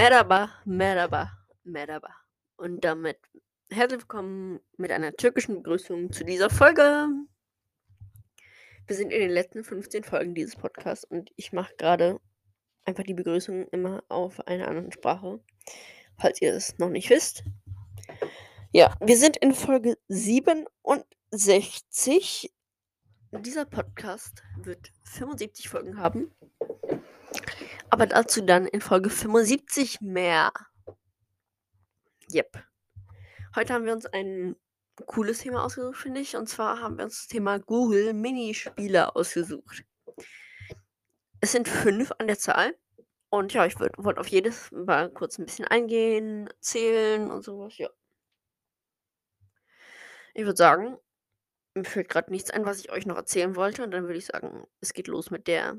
Merhaba, Merhaba, Merhaba. Und damit herzlich willkommen mit einer türkischen Begrüßung zu dieser Folge. Wir sind in den letzten 15 Folgen dieses Podcasts und ich mache gerade einfach die Begrüßung immer auf einer anderen Sprache, falls ihr es noch nicht wisst. Ja, wir sind in Folge 67. Dieser Podcast wird 75 Folgen haben. Aber dazu dann in Folge 75 mehr. Yep. Heute haben wir uns ein cooles Thema ausgesucht, finde ich. Und zwar haben wir uns das Thema Google Minispiele ausgesucht. Es sind fünf an der Zahl. Und ja, ich wollte auf jedes mal kurz ein bisschen eingehen, zählen und sowas, ja. Ich würde sagen, mir fällt gerade nichts ein, was ich euch noch erzählen wollte. Und dann würde ich sagen, es geht los mit der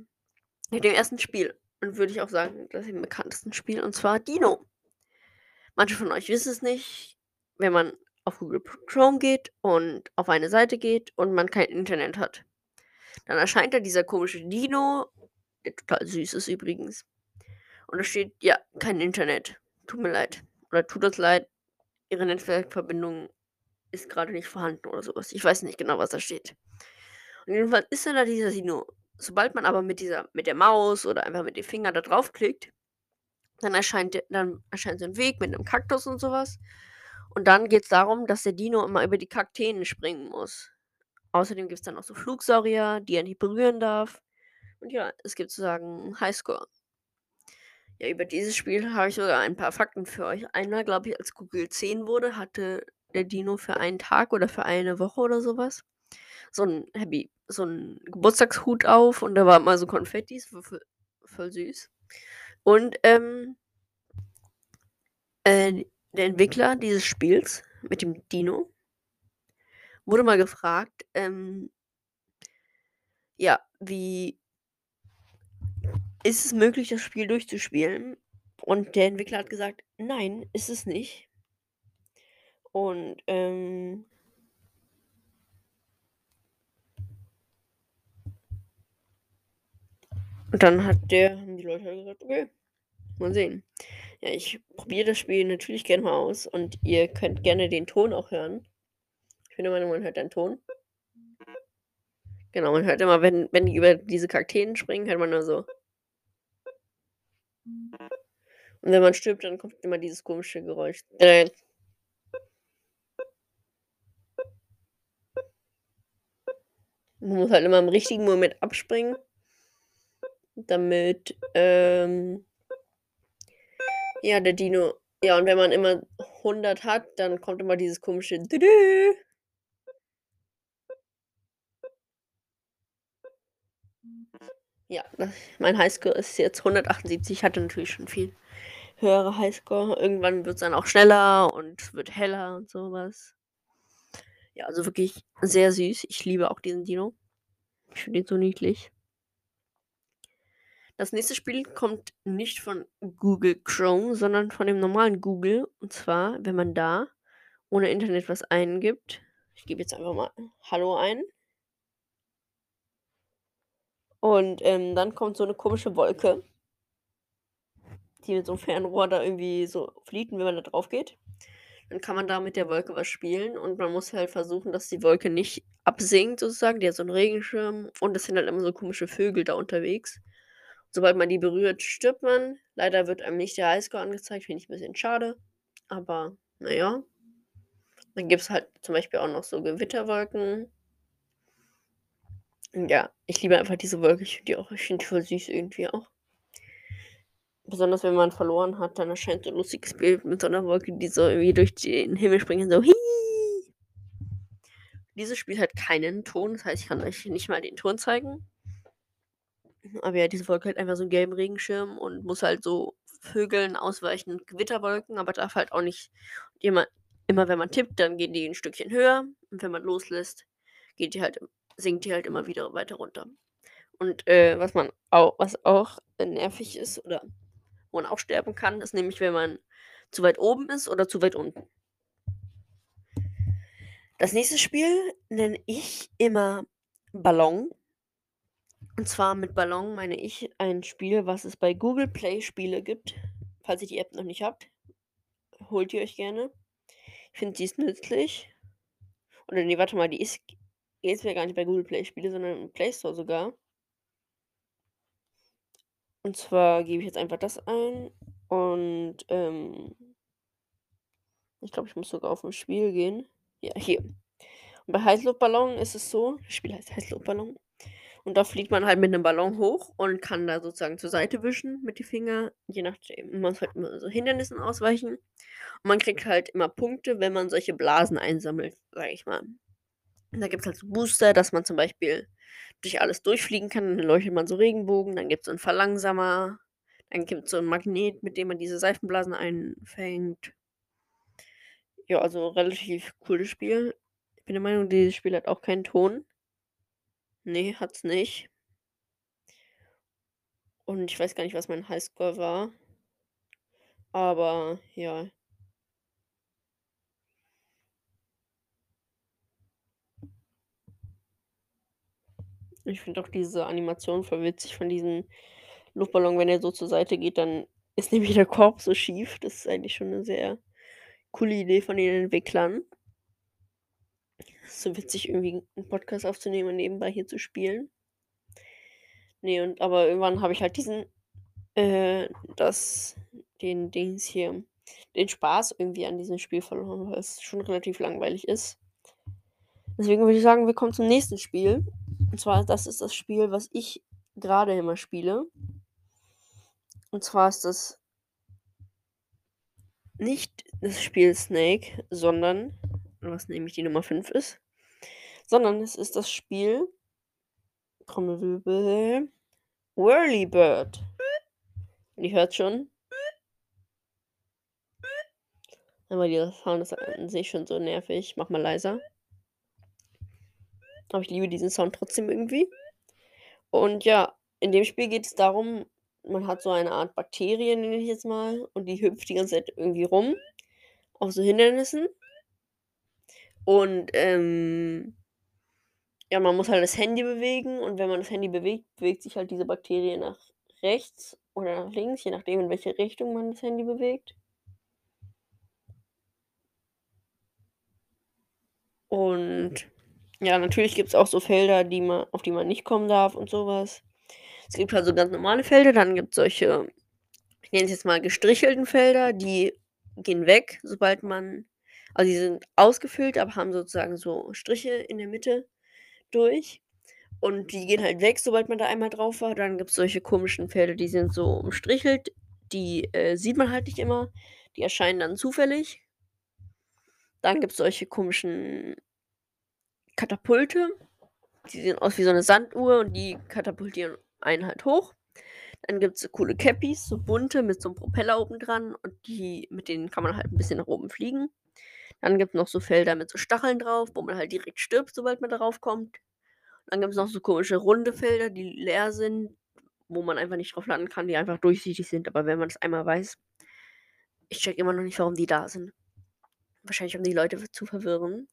mit dem ersten Spiel. Und würde ich auch sagen, das im bekanntesten Spiel, und zwar Dino. Manche von euch wissen es nicht. Wenn man auf Google Chrome geht und auf eine Seite geht und man kein Internet hat, dann erscheint da dieser komische Dino, der total süß ist übrigens. Und da steht, ja, kein Internet. Tut mir leid. Oder tut das leid, Ihre Netzwerkverbindung ist gerade nicht vorhanden oder sowas. Ich weiß nicht genau, was da steht. Und jedenfalls ist dann da dieser Dino. Sobald man aber mit dieser, mit der Maus oder einfach mit dem Finger da draufklickt, dann erscheint, dann erscheint so ein Weg mit einem Kaktus und sowas. Und dann geht es darum, dass der Dino immer über die Kakteen springen muss. Außerdem gibt es dann auch so Flugsaurier, die er nicht berühren darf. Und ja, es gibt sozusagen Highscore. Ja, über dieses Spiel habe ich sogar ein paar Fakten für euch. Einmal, glaube ich, als Google 10 wurde, hatte der Dino für einen Tag oder für eine Woche oder sowas so ein Happy, so ein Geburtstagshut auf und da war mal so Konfettis, voll, voll süß. Und ähm, äh, der Entwickler dieses Spiels mit dem Dino wurde mal gefragt, ähm, ja, wie ist es möglich, das Spiel durchzuspielen? Und der Entwickler hat gesagt, nein, ist es nicht. Und ähm, Und dann hat der, haben die Leute halt gesagt, okay, mal sehen. Ja, ich probiere das Spiel natürlich gerne mal aus und ihr könnt gerne den Ton auch hören. Ich finde immer, man hört den Ton. Genau, man hört immer, wenn, wenn die über diese Kakteen springen, hört man nur so. Und wenn man stirbt, dann kommt immer dieses komische Geräusch. Man muss halt immer im richtigen Moment abspringen damit ähm, ja, der Dino. Ja, und wenn man immer 100 hat, dann kommt immer dieses komische Dü Ja, mein Highscore ist jetzt 178. Ich hatte natürlich schon viel höhere Highscore. Irgendwann wird es dann auch schneller und wird heller und sowas. Ja, also wirklich sehr süß. Ich liebe auch diesen Dino. Ich finde ihn so niedlich. Das nächste Spiel kommt nicht von Google Chrome, sondern von dem normalen Google. Und zwar, wenn man da ohne Internet was eingibt. Ich gebe jetzt einfach mal Hallo ein. Und ähm, dann kommt so eine komische Wolke, die mit so einem Fernrohr da irgendwie so fliegt, wenn man da drauf geht. Dann kann man da mit der Wolke was spielen und man muss halt versuchen, dass die Wolke nicht absinkt, sozusagen. Die hat so einen Regenschirm und es sind halt immer so komische Vögel da unterwegs. Sobald man die berührt, stirbt man. Leider wird einem nicht der Highscore angezeigt, finde ich ein bisschen schade. Aber naja. Dann gibt es halt zum Beispiel auch noch so Gewitterwolken. Ja, ich liebe einfach diese Wolke. Ich finde die auch, ich finde voll süß irgendwie auch. Besonders wenn man verloren hat, dann erscheint so ein lustiges Bild mit so einer Wolke, die so irgendwie durch den Himmel springen. So, Hii! Dieses Spiel hat keinen Ton, das heißt, ich kann euch nicht mal den Ton zeigen. Aber ja, diese Wolke hat einfach so einen gelben Regenschirm und muss halt so Vögeln ausweichen und Gewitterwolken, aber darf halt auch nicht immer, immer wenn man tippt, dann gehen die ein Stückchen höher und wenn man loslässt, geht die halt, sinkt die halt immer wieder weiter runter. Und äh, was man auch, was auch nervig ist oder wo man auch sterben kann, ist nämlich, wenn man zu weit oben ist oder zu weit unten. Das nächste Spiel nenne ich immer Ballon. Und zwar mit Ballon meine ich ein Spiel, was es bei Google Play Spiele gibt. falls ihr die App noch nicht habt, holt ihr euch gerne. Ich finde, sie ist nützlich. Oder nee, warte mal, die ist jetzt ja gar nicht bei Google Play Spiele, sondern im Play Store sogar. Und zwar gebe ich jetzt einfach das ein und ähm, ich glaube, ich muss sogar auf ein Spiel gehen. Ja, hier. Und bei Heißluftballon ist es so, das Spiel heißt Heißluftballon. Und da fliegt man halt mit einem Ballon hoch und kann da sozusagen zur Seite wischen mit den Fingern. Je nachdem, man muss halt immer so Hindernissen ausweichen. Und man kriegt halt immer Punkte, wenn man solche Blasen einsammelt, sage ich mal. Und da gibt es halt so Booster, dass man zum Beispiel durch alles durchfliegen kann. Dann leuchtet man so Regenbogen. Dann gibt es so einen Verlangsamer. Dann gibt es so einen Magnet, mit dem man diese Seifenblasen einfängt. Ja, also relativ cooles Spiel. Ich bin der Meinung, dieses Spiel hat auch keinen Ton. Nee, hat's nicht. Und ich weiß gar nicht, was mein Highscore war. Aber ja. Ich finde auch diese Animation voll witzig von diesem Luftballon, wenn er so zur Seite geht, dann ist nämlich der Korb so schief. Das ist eigentlich schon eine sehr coole Idee von den Entwicklern. So witzig, irgendwie einen Podcast aufzunehmen und nebenbei hier zu spielen. Nee, und aber irgendwann habe ich halt diesen, äh, das, den Dings hier, den Spaß irgendwie an diesem Spiel verloren, weil es schon relativ langweilig ist. Deswegen würde ich sagen, wir kommen zum nächsten Spiel. Und zwar, das ist das Spiel, was ich gerade immer spiele. Und zwar ist das nicht das Spiel Snake, sondern, was nämlich die Nummer 5 ist, sondern es ist das Spiel Trommelwirbel Whirlybird. Und ihr hört schon. Aber dieser Sound ist an sich schon so nervig. Mach mal leiser. Aber ich liebe diesen Sound trotzdem irgendwie. Und ja, in dem Spiel geht es darum, man hat so eine Art Bakterie, nenne ich jetzt mal, und die hüpft die ganze Zeit irgendwie rum auf so Hindernissen. Und ähm, ja, man muss halt das Handy bewegen und wenn man das Handy bewegt, bewegt sich halt diese Bakterie nach rechts oder nach links, je nachdem, in welche Richtung man das Handy bewegt. Und ja, natürlich gibt es auch so Felder, die man, auf die man nicht kommen darf und sowas. Es gibt halt so ganz normale Felder, dann gibt es solche, ich nenne es jetzt mal gestrichelten Felder, die gehen weg, sobald man, also die sind ausgefüllt, aber haben sozusagen so Striche in der Mitte durch. Und die gehen halt weg, sobald man da einmal drauf war. Dann gibt es solche komischen Felder, die sind so umstrichelt. Die äh, sieht man halt nicht immer. Die erscheinen dann zufällig. Dann gibt es solche komischen Katapulte. Die sehen aus wie so eine Sanduhr und die katapultieren einen halt hoch. Dann gibt es so coole Cappies, so bunte mit so einem Propeller oben dran und die, mit denen kann man halt ein bisschen nach oben fliegen. Dann gibt es noch so Felder mit so Stacheln drauf, wo man halt direkt stirbt, sobald man darauf kommt. Dann gibt es noch so komische runde Felder, die leer sind, wo man einfach nicht drauf landen kann, die einfach durchsichtig sind. Aber wenn man es einmal weiß, ich check immer noch nicht, warum die da sind. Wahrscheinlich, um die Leute zu verwirren.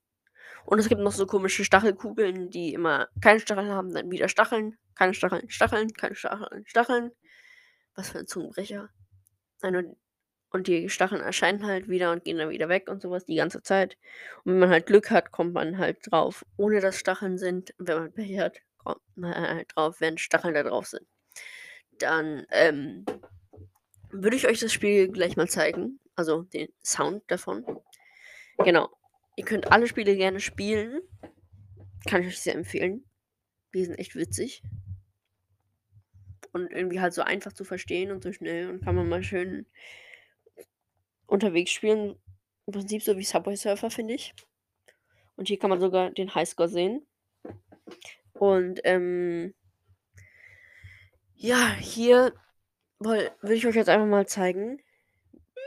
Und es gibt noch so komische Stachelkugeln, die immer keine Stacheln haben, dann wieder Stacheln, keine Stacheln, Stacheln, keine Stacheln, Stacheln. Was für ein Zungenbrecher. Nein, und die Stacheln erscheinen halt wieder und gehen dann wieder weg und sowas die ganze Zeit. Und wenn man halt Glück hat, kommt man halt drauf, ohne dass Stacheln sind. Und wenn man Pech hat, kommt man halt drauf, wenn Stacheln da drauf sind. Dann ähm, würde ich euch das Spiel gleich mal zeigen. Also den Sound davon. Genau. Ihr könnt alle Spiele gerne spielen. Kann ich euch sehr empfehlen. Die sind echt witzig. Und irgendwie halt so einfach zu verstehen und so schnell. Und kann man mal schön unterwegs spielen. Im Prinzip so wie Subway Surfer, finde ich. Und hier kann man sogar den Highscore sehen. Und ähm, ja, hier will ich euch jetzt einfach mal zeigen,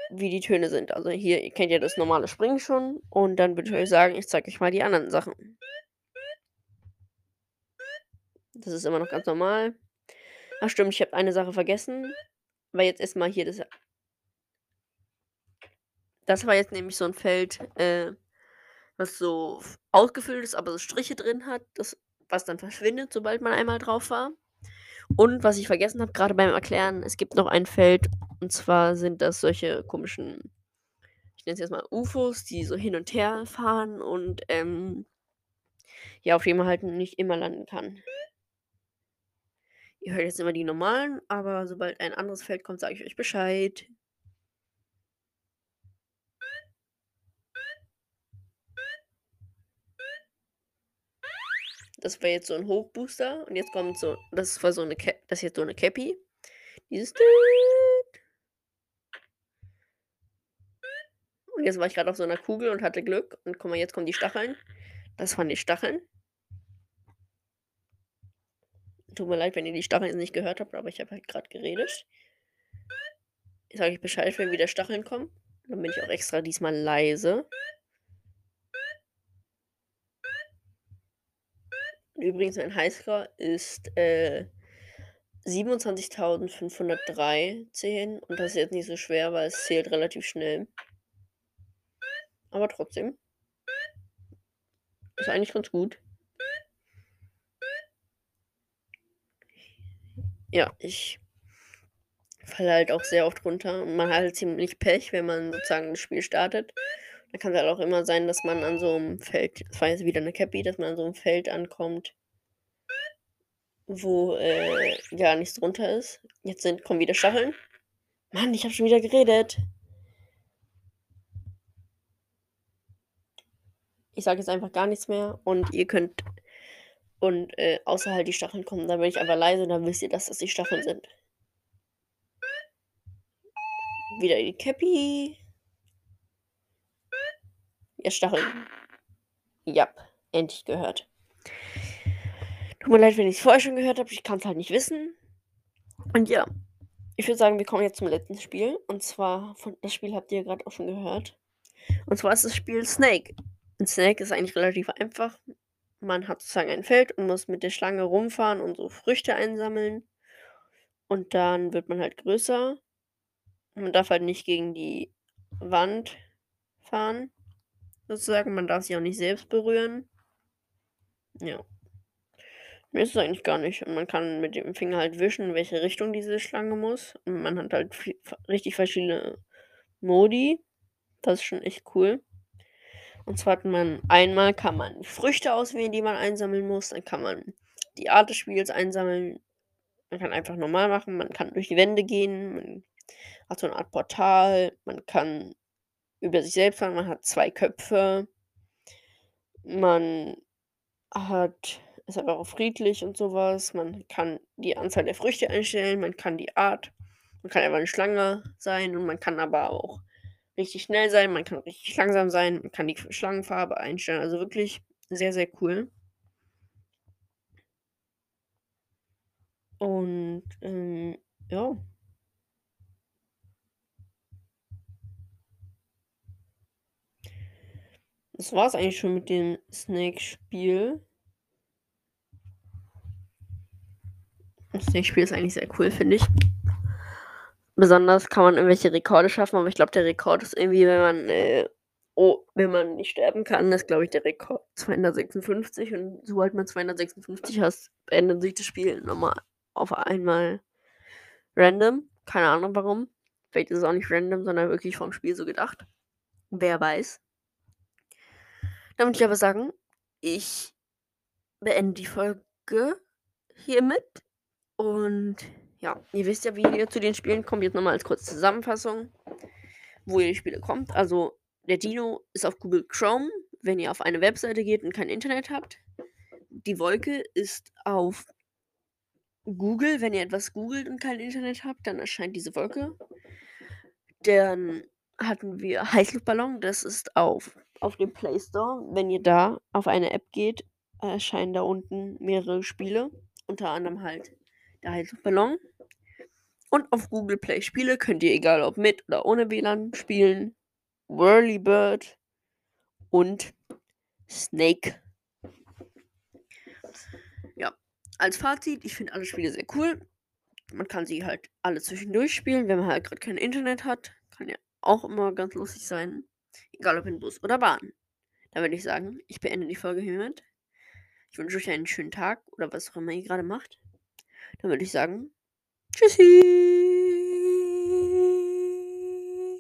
wie die Töne sind. Also hier, ihr kennt ja das normale Springen schon. Und dann würde ich euch sagen, ich zeige euch mal die anderen Sachen. Das ist immer noch ganz normal. Ach stimmt, ich habe eine Sache vergessen. Weil jetzt erstmal hier das das war jetzt nämlich so ein Feld, äh, was so ausgefüllt ist, aber so Striche drin hat, das, was dann verschwindet, sobald man einmal drauf war. Und was ich vergessen habe, gerade beim Erklären, es gibt noch ein Feld, und zwar sind das solche komischen, ich nenne es jetzt mal UFOs, die so hin und her fahren und ähm, ja, auf dem man halt nicht immer landen kann. Ihr hört jetzt immer die normalen, aber sobald ein anderes Feld kommt, sage ich euch Bescheid. Das war jetzt so ein Hochbooster und jetzt kommt so, das war so eine, Cap, das ist jetzt so eine Cappy. Dieses. Und jetzt war ich gerade auf so einer Kugel und hatte Glück. Und guck mal, jetzt kommen die Stacheln. Das waren die Stacheln. Tut mir leid, wenn ihr die Stacheln nicht gehört habt, aber ich habe halt gerade geredet. Ich sage euch Bescheid, wenn wieder Stacheln kommen. Dann bin ich auch extra diesmal leise. Übrigens, mein Highscore ist äh, 27.513 und das ist jetzt nicht so schwer, weil es zählt relativ schnell. Aber trotzdem. Ist eigentlich ganz gut. Ja, ich falle halt auch sehr oft runter und man hat halt ziemlich Pech, wenn man sozusagen das Spiel startet. Dann kann es halt auch immer sein, dass man an so einem Feld, das war jetzt wieder eine Cappy, dass man an so einem Feld ankommt, wo äh, gar nichts drunter ist. Jetzt sind, kommen wieder Stacheln. Mann, ich habe schon wieder geredet. Ich sage jetzt einfach gar nichts mehr und ihr könnt und äh, außer halt die Stacheln kommen, dann bin ich aber leise, dann wisst ihr, dass das die Stacheln sind. Wieder die Cappy. Ja, Stacheln. Ja, endlich gehört. Tut mir leid, wenn ich es vorher schon gehört habe. Ich kann es halt nicht wissen. Und ja, ich würde sagen, wir kommen jetzt zum letzten Spiel. Und zwar, von, das Spiel habt ihr gerade auch schon gehört. Und zwar ist das Spiel Snake. Und Snake ist eigentlich relativ einfach. Man hat sozusagen ein Feld und muss mit der Schlange rumfahren und so Früchte einsammeln. Und dann wird man halt größer. Man darf halt nicht gegen die Wand fahren. Sozusagen, man darf sich auch nicht selbst berühren. Ja. Mir ist es eigentlich gar nicht. Und man kann mit dem Finger halt wischen, in welche Richtung diese Schlange muss. Und man hat halt richtig verschiedene Modi. Das ist schon echt cool. Und zwar hat man einmal kann man Früchte auswählen, die man einsammeln muss. Dann kann man die Art des Spiels einsammeln. Man kann einfach normal machen. Man kann durch die Wände gehen. Man hat so eine Art Portal. Man kann über sich selbst fahren. Man hat zwei Köpfe. Man hat ist aber auch friedlich und sowas. Man kann die Anzahl der Früchte einstellen. Man kann die Art. Man kann einfach eine Schlange sein und man kann aber auch richtig schnell sein, man kann richtig langsam sein, man kann die Schlangenfarbe einstellen. Also wirklich sehr, sehr cool. Und ähm, ja. Das war es eigentlich schon mit dem Snake-Spiel. Das Snake-Spiel ist eigentlich sehr cool, finde ich. Besonders kann man irgendwelche Rekorde schaffen, aber ich glaube, der Rekord ist irgendwie, wenn man, äh, oh, wenn man nicht sterben kann, ist, glaube ich, der Rekord 256. Und sobald man 256 hast, beendet sich das Spiel nochmal auf einmal random. Keine Ahnung warum. Vielleicht ist es auch nicht random, sondern wirklich vom Spiel so gedacht. Wer weiß. Würde ich aber sagen, ich beende die Folge hiermit. Und ja, ihr wisst ja, wie ihr zu den Spielen kommt. Jetzt nochmal als kurze Zusammenfassung, wo ihr die Spiele kommt. Also, der Dino ist auf Google Chrome, wenn ihr auf eine Webseite geht und kein Internet habt. Die Wolke ist auf Google, wenn ihr etwas googelt und kein Internet habt, dann erscheint diese Wolke. Dann hatten wir Heißluftballon, das ist auf, auf dem Play Store. Wenn ihr da auf eine App geht, erscheinen da unten mehrere Spiele. Unter anderem halt der Heißluftballon. Und auf Google Play Spiele könnt ihr, egal ob mit oder ohne WLAN, spielen Whirly Bird und Snake. Ja, als Fazit, ich finde alle Spiele sehr cool. Man kann sie halt alle zwischendurch spielen, wenn man halt gerade kein Internet hat. Kann ja auch immer ganz lustig sein. Egal ob in Bus oder Bahn. Da würde ich sagen, ich beende die Folge hiermit. Ich wünsche euch einen schönen Tag oder was auch immer ihr gerade macht. Dann würde ich sagen, tschüssi.